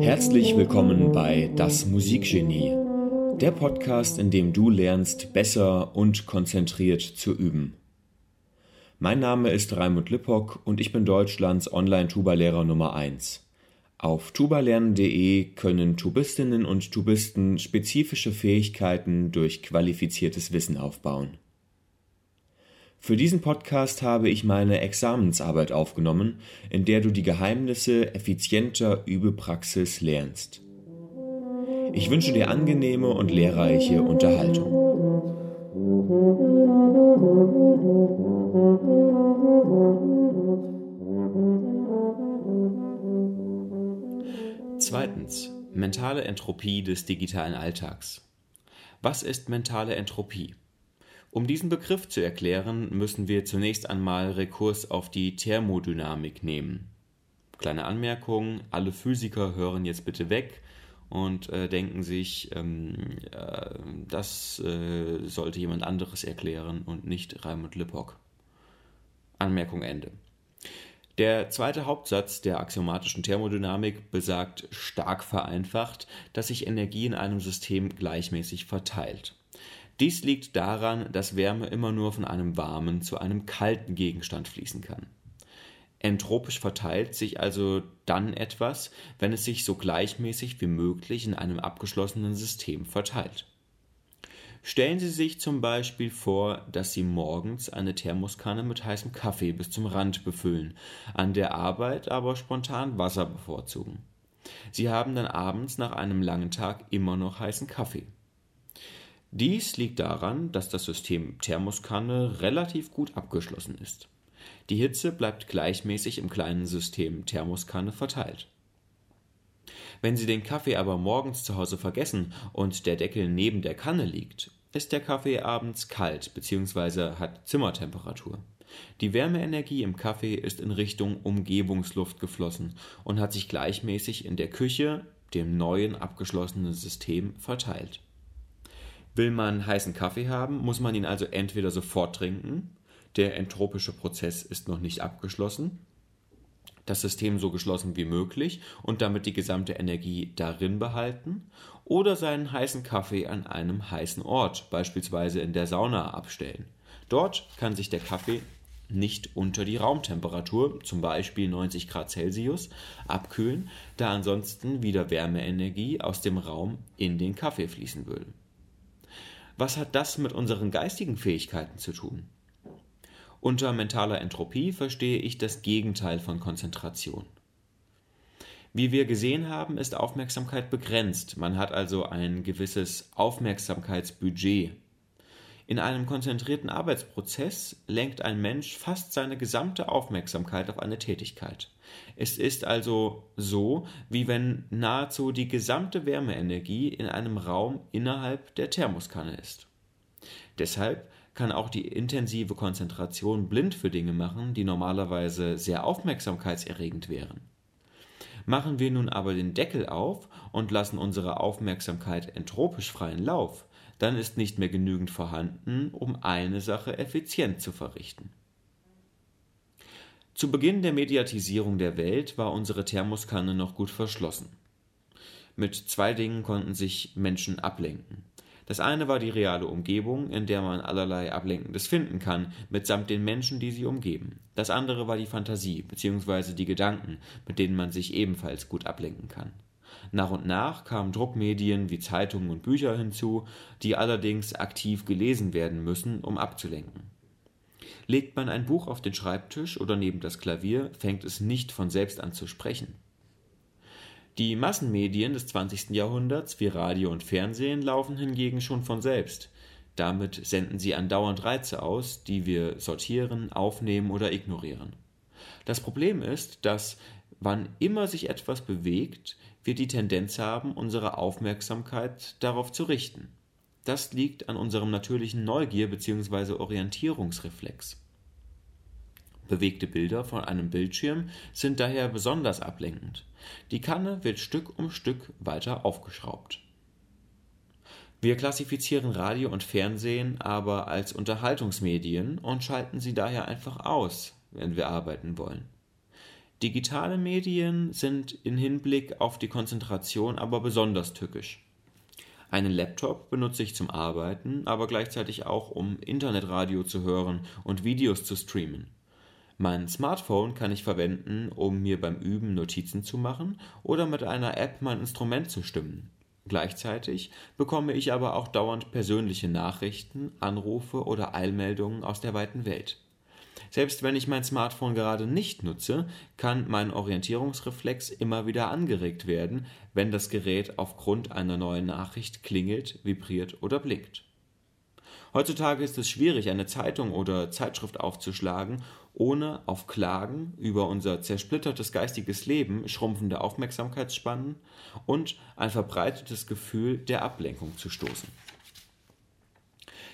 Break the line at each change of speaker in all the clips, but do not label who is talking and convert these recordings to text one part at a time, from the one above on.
Herzlich willkommen bei Das Musikgenie, der Podcast, in dem du lernst, besser und konzentriert zu üben. Mein Name ist Raimund Lippock und ich bin Deutschlands Online-Tuba-Lehrer Nummer 1. Auf tubalernen.de können Tubistinnen und Tubisten spezifische Fähigkeiten durch qualifiziertes Wissen aufbauen. Für diesen Podcast habe ich meine Examensarbeit aufgenommen, in der du die Geheimnisse effizienter Übepraxis lernst. Ich wünsche dir angenehme und lehrreiche Unterhaltung. Zweitens. Mentale Entropie des digitalen Alltags. Was ist mentale Entropie? Um diesen Begriff zu erklären, müssen wir zunächst einmal Rekurs auf die Thermodynamik nehmen. Kleine Anmerkung, alle Physiker hören jetzt bitte weg und äh, denken sich, ähm, äh, das äh, sollte jemand anderes erklären und nicht Raimund Lippock. Anmerkung Ende. Der zweite Hauptsatz der axiomatischen Thermodynamik besagt stark vereinfacht, dass sich Energie in einem System gleichmäßig verteilt. Dies liegt daran, dass Wärme immer nur von einem warmen zu einem kalten Gegenstand fließen kann. Entropisch verteilt sich also dann etwas, wenn es sich so gleichmäßig wie möglich in einem abgeschlossenen System verteilt. Stellen Sie sich zum Beispiel vor, dass Sie morgens eine Thermoskanne mit heißem Kaffee bis zum Rand befüllen, an der Arbeit aber spontan Wasser bevorzugen. Sie haben dann abends nach einem langen Tag immer noch heißen Kaffee. Dies liegt daran, dass das System Thermoskanne relativ gut abgeschlossen ist. Die Hitze bleibt gleichmäßig im kleinen System Thermoskanne verteilt. Wenn Sie den Kaffee aber morgens zu Hause vergessen und der Deckel neben der Kanne liegt, ist der Kaffee abends kalt bzw. hat Zimmertemperatur. Die Wärmeenergie im Kaffee ist in Richtung Umgebungsluft geflossen und hat sich gleichmäßig in der Küche, dem neuen abgeschlossenen System, verteilt. Will man heißen Kaffee haben, muss man ihn also entweder sofort trinken, der entropische Prozess ist noch nicht abgeschlossen, das System so geschlossen wie möglich und damit die gesamte Energie darin behalten, oder seinen heißen Kaffee an einem heißen Ort, beispielsweise in der Sauna, abstellen. Dort kann sich der Kaffee nicht unter die Raumtemperatur, zum Beispiel 90 Grad Celsius, abkühlen, da ansonsten wieder Wärmeenergie aus dem Raum in den Kaffee fließen würde. Was hat das mit unseren geistigen Fähigkeiten zu tun? Unter mentaler Entropie verstehe ich das Gegenteil von Konzentration. Wie wir gesehen haben, ist Aufmerksamkeit begrenzt. Man hat also ein gewisses Aufmerksamkeitsbudget. In einem konzentrierten Arbeitsprozess lenkt ein Mensch fast seine gesamte Aufmerksamkeit auf eine Tätigkeit. Es ist also so, wie wenn nahezu die gesamte Wärmeenergie in einem Raum innerhalb der Thermoskanne ist. Deshalb kann auch die intensive Konzentration blind für Dinge machen, die normalerweise sehr aufmerksamkeitserregend wären. Machen wir nun aber den Deckel auf und lassen unsere Aufmerksamkeit entropisch freien Lauf, dann ist nicht mehr genügend vorhanden, um eine Sache effizient zu verrichten. Zu Beginn der Mediatisierung der Welt war unsere Thermoskanne noch gut verschlossen. Mit zwei Dingen konnten sich Menschen ablenken. Das eine war die reale Umgebung, in der man allerlei Ablenkendes finden kann, mitsamt den Menschen, die sie umgeben. Das andere war die Fantasie bzw. die Gedanken, mit denen man sich ebenfalls gut ablenken kann. Nach und nach kamen Druckmedien wie Zeitungen und Bücher hinzu, die allerdings aktiv gelesen werden müssen, um abzulenken. Legt man ein Buch auf den Schreibtisch oder neben das Klavier, fängt es nicht von selbst an zu sprechen. Die Massenmedien des 20. Jahrhunderts wie Radio und Fernsehen laufen hingegen schon von selbst. Damit senden sie andauernd Reize aus, die wir sortieren, aufnehmen oder ignorieren. Das Problem ist, dass wann immer sich etwas bewegt, wir die Tendenz haben, unsere Aufmerksamkeit darauf zu richten. Das liegt an unserem natürlichen Neugier- bzw. Orientierungsreflex. Bewegte Bilder von einem Bildschirm sind daher besonders ablenkend. Die Kanne wird Stück um Stück weiter aufgeschraubt. Wir klassifizieren Radio und Fernsehen aber als Unterhaltungsmedien und schalten sie daher einfach aus, wenn wir arbeiten wollen. Digitale Medien sind in Hinblick auf die Konzentration aber besonders tückisch. Einen Laptop benutze ich zum Arbeiten, aber gleichzeitig auch um Internetradio zu hören und Videos zu streamen. Mein Smartphone kann ich verwenden, um mir beim Üben Notizen zu machen oder mit einer App mein Instrument zu stimmen. Gleichzeitig bekomme ich aber auch dauernd persönliche Nachrichten, Anrufe oder Eilmeldungen aus der weiten Welt. Selbst wenn ich mein Smartphone gerade nicht nutze, kann mein Orientierungsreflex immer wieder angeregt werden, wenn das Gerät aufgrund einer neuen Nachricht klingelt, vibriert oder blinkt. Heutzutage ist es schwierig, eine Zeitung oder Zeitschrift aufzuschlagen, ohne auf Klagen über unser zersplittertes geistiges Leben, schrumpfende Aufmerksamkeitsspannen und ein verbreitetes Gefühl der Ablenkung zu stoßen.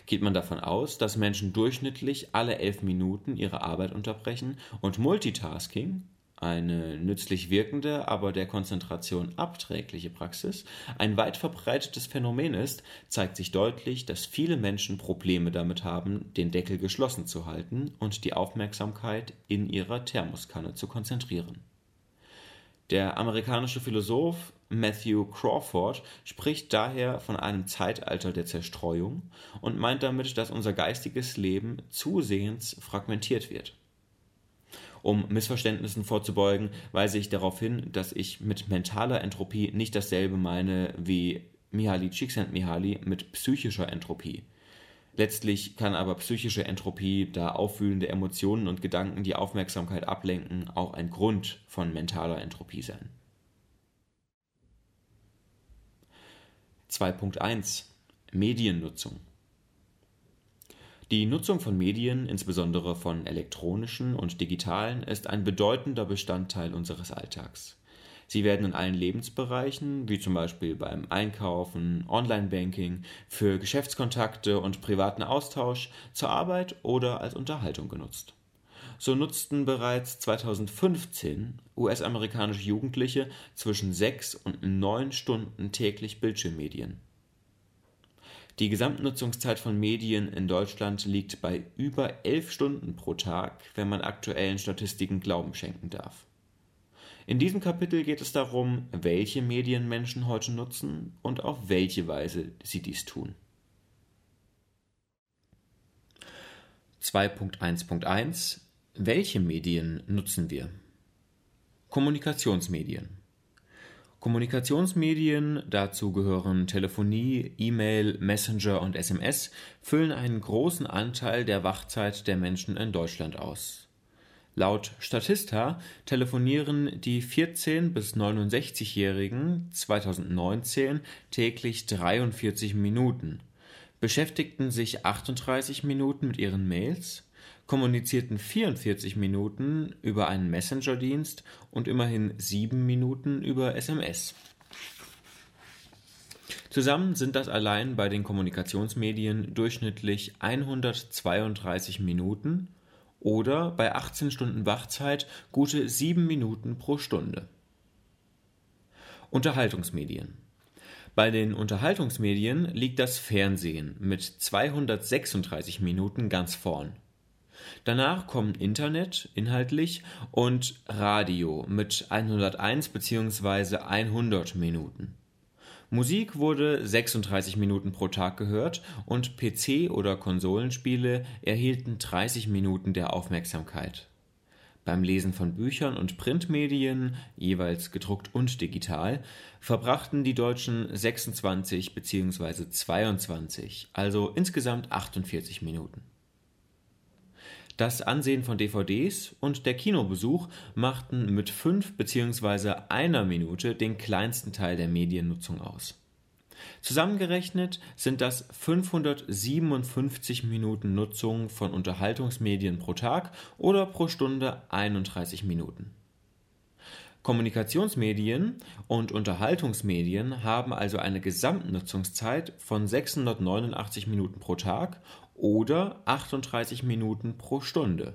Geht man davon aus, dass Menschen durchschnittlich alle elf Minuten ihre Arbeit unterbrechen und Multitasking, eine nützlich wirkende, aber der Konzentration abträgliche Praxis, ein weit verbreitetes Phänomen ist, zeigt sich deutlich, dass viele Menschen Probleme damit haben, den Deckel geschlossen zu halten und die Aufmerksamkeit in ihrer Thermoskanne zu konzentrieren. Der amerikanische Philosoph Matthew Crawford spricht daher von einem Zeitalter der Zerstreuung und meint damit, dass unser geistiges Leben zusehends fragmentiert wird. Um Missverständnissen vorzubeugen, weise ich darauf hin, dass ich mit mentaler Entropie nicht dasselbe meine wie Mihaly Csikszentmihalyi mit psychischer Entropie. Letztlich kann aber psychische Entropie, da aufwühlende Emotionen und Gedanken die Aufmerksamkeit ablenken, auch ein Grund von mentaler Entropie sein. 2.1 Mediennutzung die Nutzung von Medien, insbesondere von elektronischen und digitalen, ist ein bedeutender Bestandteil unseres Alltags. Sie werden in allen Lebensbereichen, wie zum Beispiel beim Einkaufen, Online-Banking, für Geschäftskontakte und privaten Austausch, zur Arbeit oder als Unterhaltung genutzt. So nutzten bereits 2015 US-amerikanische Jugendliche zwischen sechs und neun Stunden täglich Bildschirmmedien. Die Gesamtnutzungszeit von Medien in Deutschland liegt bei über elf Stunden pro Tag, wenn man aktuellen Statistiken Glauben schenken darf. In diesem Kapitel geht es darum, welche Medien Menschen heute nutzen und auf welche Weise sie dies tun. 2.1.1 Welche Medien nutzen wir? Kommunikationsmedien Kommunikationsmedien, dazu gehören Telefonie, E-Mail, Messenger und SMS, füllen einen großen Anteil der Wachzeit der Menschen in Deutschland aus. Laut Statista telefonieren die 14 bis 69-Jährigen 2019 täglich 43 Minuten, beschäftigten sich 38 Minuten mit ihren Mails kommunizierten 44 Minuten über einen Messenger-Dienst und immerhin 7 Minuten über SMS. Zusammen sind das allein bei den Kommunikationsmedien durchschnittlich 132 Minuten oder bei 18 Stunden Wachzeit gute 7 Minuten pro Stunde. Unterhaltungsmedien. Bei den Unterhaltungsmedien liegt das Fernsehen mit 236 Minuten ganz vorn. Danach kommen Internet inhaltlich und Radio mit 101 bzw. 100 Minuten. Musik wurde 36 Minuten pro Tag gehört und PC- oder Konsolenspiele erhielten 30 Minuten der Aufmerksamkeit. Beim Lesen von Büchern und Printmedien, jeweils gedruckt und digital, verbrachten die Deutschen 26 bzw. 22, also insgesamt 48 Minuten. Das Ansehen von DVDs und der Kinobesuch machten mit fünf bzw. einer Minute den kleinsten Teil der Mediennutzung aus. Zusammengerechnet sind das 557 Minuten Nutzung von Unterhaltungsmedien pro Tag oder pro Stunde 31 Minuten. Kommunikationsmedien und Unterhaltungsmedien haben also eine Gesamtnutzungszeit von 689 Minuten pro Tag oder 38 Minuten pro Stunde.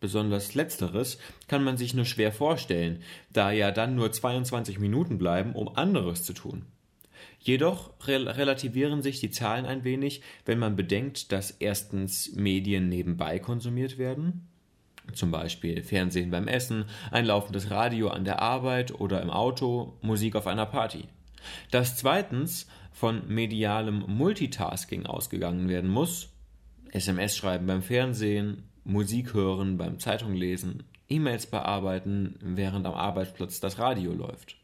Besonders letzteres kann man sich nur schwer vorstellen, da ja dann nur 22 Minuten bleiben, um anderes zu tun. Jedoch relativieren sich die Zahlen ein wenig, wenn man bedenkt, dass erstens Medien nebenbei konsumiert werden zum Beispiel Fernsehen beim Essen, ein laufendes Radio an der Arbeit oder im Auto, Musik auf einer Party. Dass zweitens von medialem Multitasking ausgegangen werden muss, SMS schreiben beim Fernsehen, Musik hören beim Zeitung lesen, E-Mails bearbeiten, während am Arbeitsplatz das Radio läuft.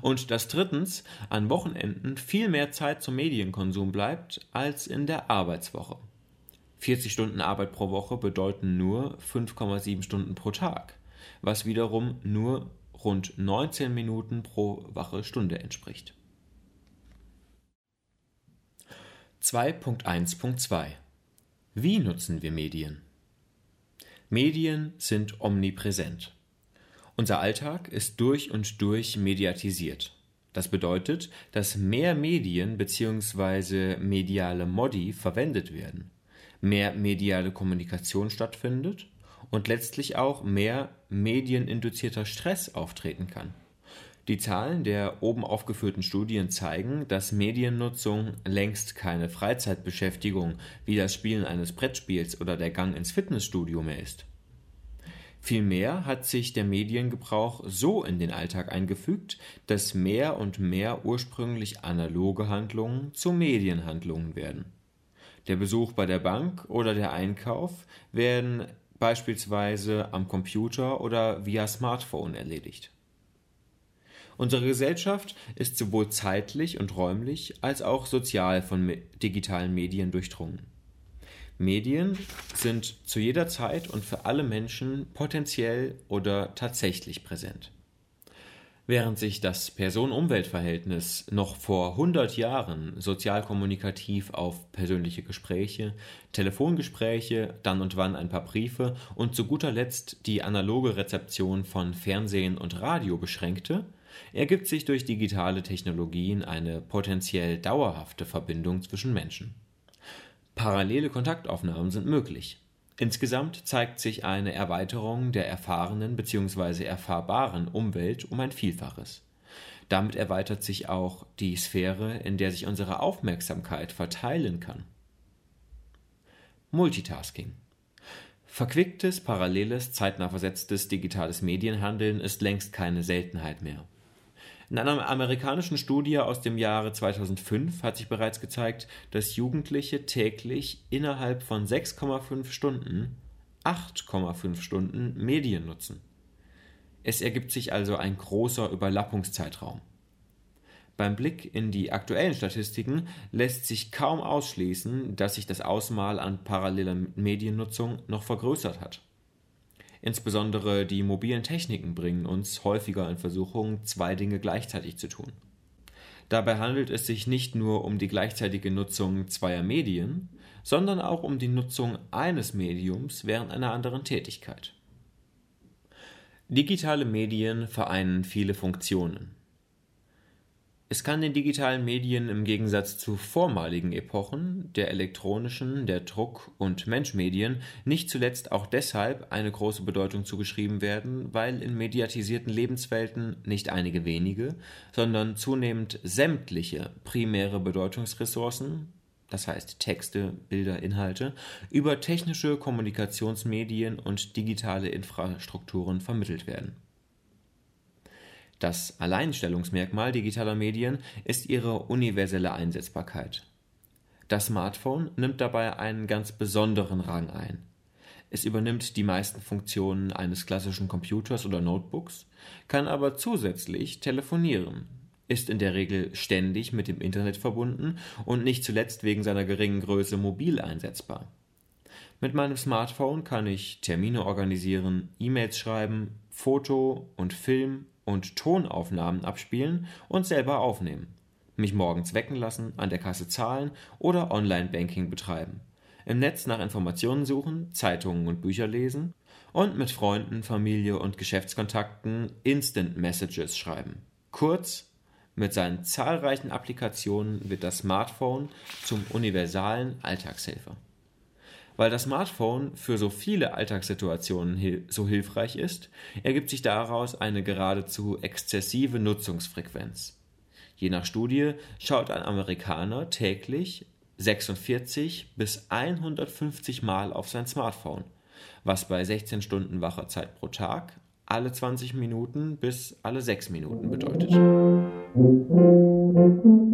Und dass drittens an Wochenenden viel mehr Zeit zum Medienkonsum bleibt als in der Arbeitswoche. 40 Stunden Arbeit pro Woche bedeuten nur 5,7 Stunden pro Tag, was wiederum nur rund 19 Minuten pro wache Stunde entspricht. 2.1.2 Wie nutzen wir Medien? Medien sind omnipräsent. Unser Alltag ist durch und durch mediatisiert. Das bedeutet, dass mehr Medien bzw. mediale Modi verwendet werden mehr mediale Kommunikation stattfindet und letztlich auch mehr medieninduzierter Stress auftreten kann. Die Zahlen der oben aufgeführten Studien zeigen, dass Mediennutzung längst keine Freizeitbeschäftigung wie das Spielen eines Brettspiels oder der Gang ins Fitnessstudio mehr ist. Vielmehr hat sich der Mediengebrauch so in den Alltag eingefügt, dass mehr und mehr ursprünglich analoge Handlungen zu Medienhandlungen werden. Der Besuch bei der Bank oder der Einkauf werden beispielsweise am Computer oder via Smartphone erledigt. Unsere Gesellschaft ist sowohl zeitlich und räumlich als auch sozial von digitalen Medien durchdrungen. Medien sind zu jeder Zeit und für alle Menschen potenziell oder tatsächlich präsent. Während sich das Person-Umwelt-Verhältnis noch vor 100 Jahren sozial kommunikativ auf persönliche Gespräche, Telefongespräche, dann und wann ein paar Briefe und zu guter Letzt die analoge Rezeption von Fernsehen und Radio beschränkte, ergibt sich durch digitale Technologien eine potenziell dauerhafte Verbindung zwischen Menschen. Parallele Kontaktaufnahmen sind möglich. Insgesamt zeigt sich eine Erweiterung der erfahrenen bzw. erfahrbaren Umwelt um ein Vielfaches. Damit erweitert sich auch die Sphäre, in der sich unsere Aufmerksamkeit verteilen kann. Multitasking. Verquicktes, paralleles, zeitnah versetztes digitales Medienhandeln ist längst keine Seltenheit mehr. In einer amerikanischen Studie aus dem Jahre 2005 hat sich bereits gezeigt, dass Jugendliche täglich innerhalb von 6,5 Stunden 8,5 Stunden Medien nutzen. Es ergibt sich also ein großer Überlappungszeitraum. Beim Blick in die aktuellen Statistiken lässt sich kaum ausschließen, dass sich das Ausmaß an paralleler Mediennutzung noch vergrößert hat. Insbesondere die mobilen Techniken bringen uns häufiger in Versuchung, zwei Dinge gleichzeitig zu tun. Dabei handelt es sich nicht nur um die gleichzeitige Nutzung zweier Medien, sondern auch um die Nutzung eines Mediums während einer anderen Tätigkeit. Digitale Medien vereinen viele Funktionen. Es kann den digitalen Medien im Gegensatz zu vormaligen Epochen, der elektronischen, der Druck- und Menschmedien, nicht zuletzt auch deshalb eine große Bedeutung zugeschrieben werden, weil in mediatisierten Lebenswelten nicht einige wenige, sondern zunehmend sämtliche primäre Bedeutungsressourcen, das heißt Texte, Bilder, Inhalte, über technische Kommunikationsmedien und digitale Infrastrukturen vermittelt werden das Alleinstellungsmerkmal digitaler Medien ist ihre universelle Einsetzbarkeit. Das Smartphone nimmt dabei einen ganz besonderen Rang ein. Es übernimmt die meisten Funktionen eines klassischen Computers oder Notebooks, kann aber zusätzlich telefonieren, ist in der Regel ständig mit dem Internet verbunden und nicht zuletzt wegen seiner geringen Größe mobil einsetzbar. Mit meinem Smartphone kann ich Termine organisieren, E-Mails schreiben, Foto und Film und Tonaufnahmen abspielen und selber aufnehmen, mich morgens wecken lassen, an der Kasse zahlen oder Online-Banking betreiben, im Netz nach Informationen suchen, Zeitungen und Bücher lesen und mit Freunden, Familie und Geschäftskontakten Instant Messages schreiben. Kurz, mit seinen zahlreichen Applikationen wird das Smartphone zum universalen Alltagshelfer. Weil das Smartphone für so viele Alltagssituationen so hilfreich ist, ergibt sich daraus eine geradezu exzessive Nutzungsfrequenz. Je nach Studie schaut ein Amerikaner täglich 46 bis 150 Mal auf sein Smartphone, was bei 16 Stunden wacher Zeit pro Tag alle 20 Minuten bis alle 6 Minuten bedeutet. Thank you.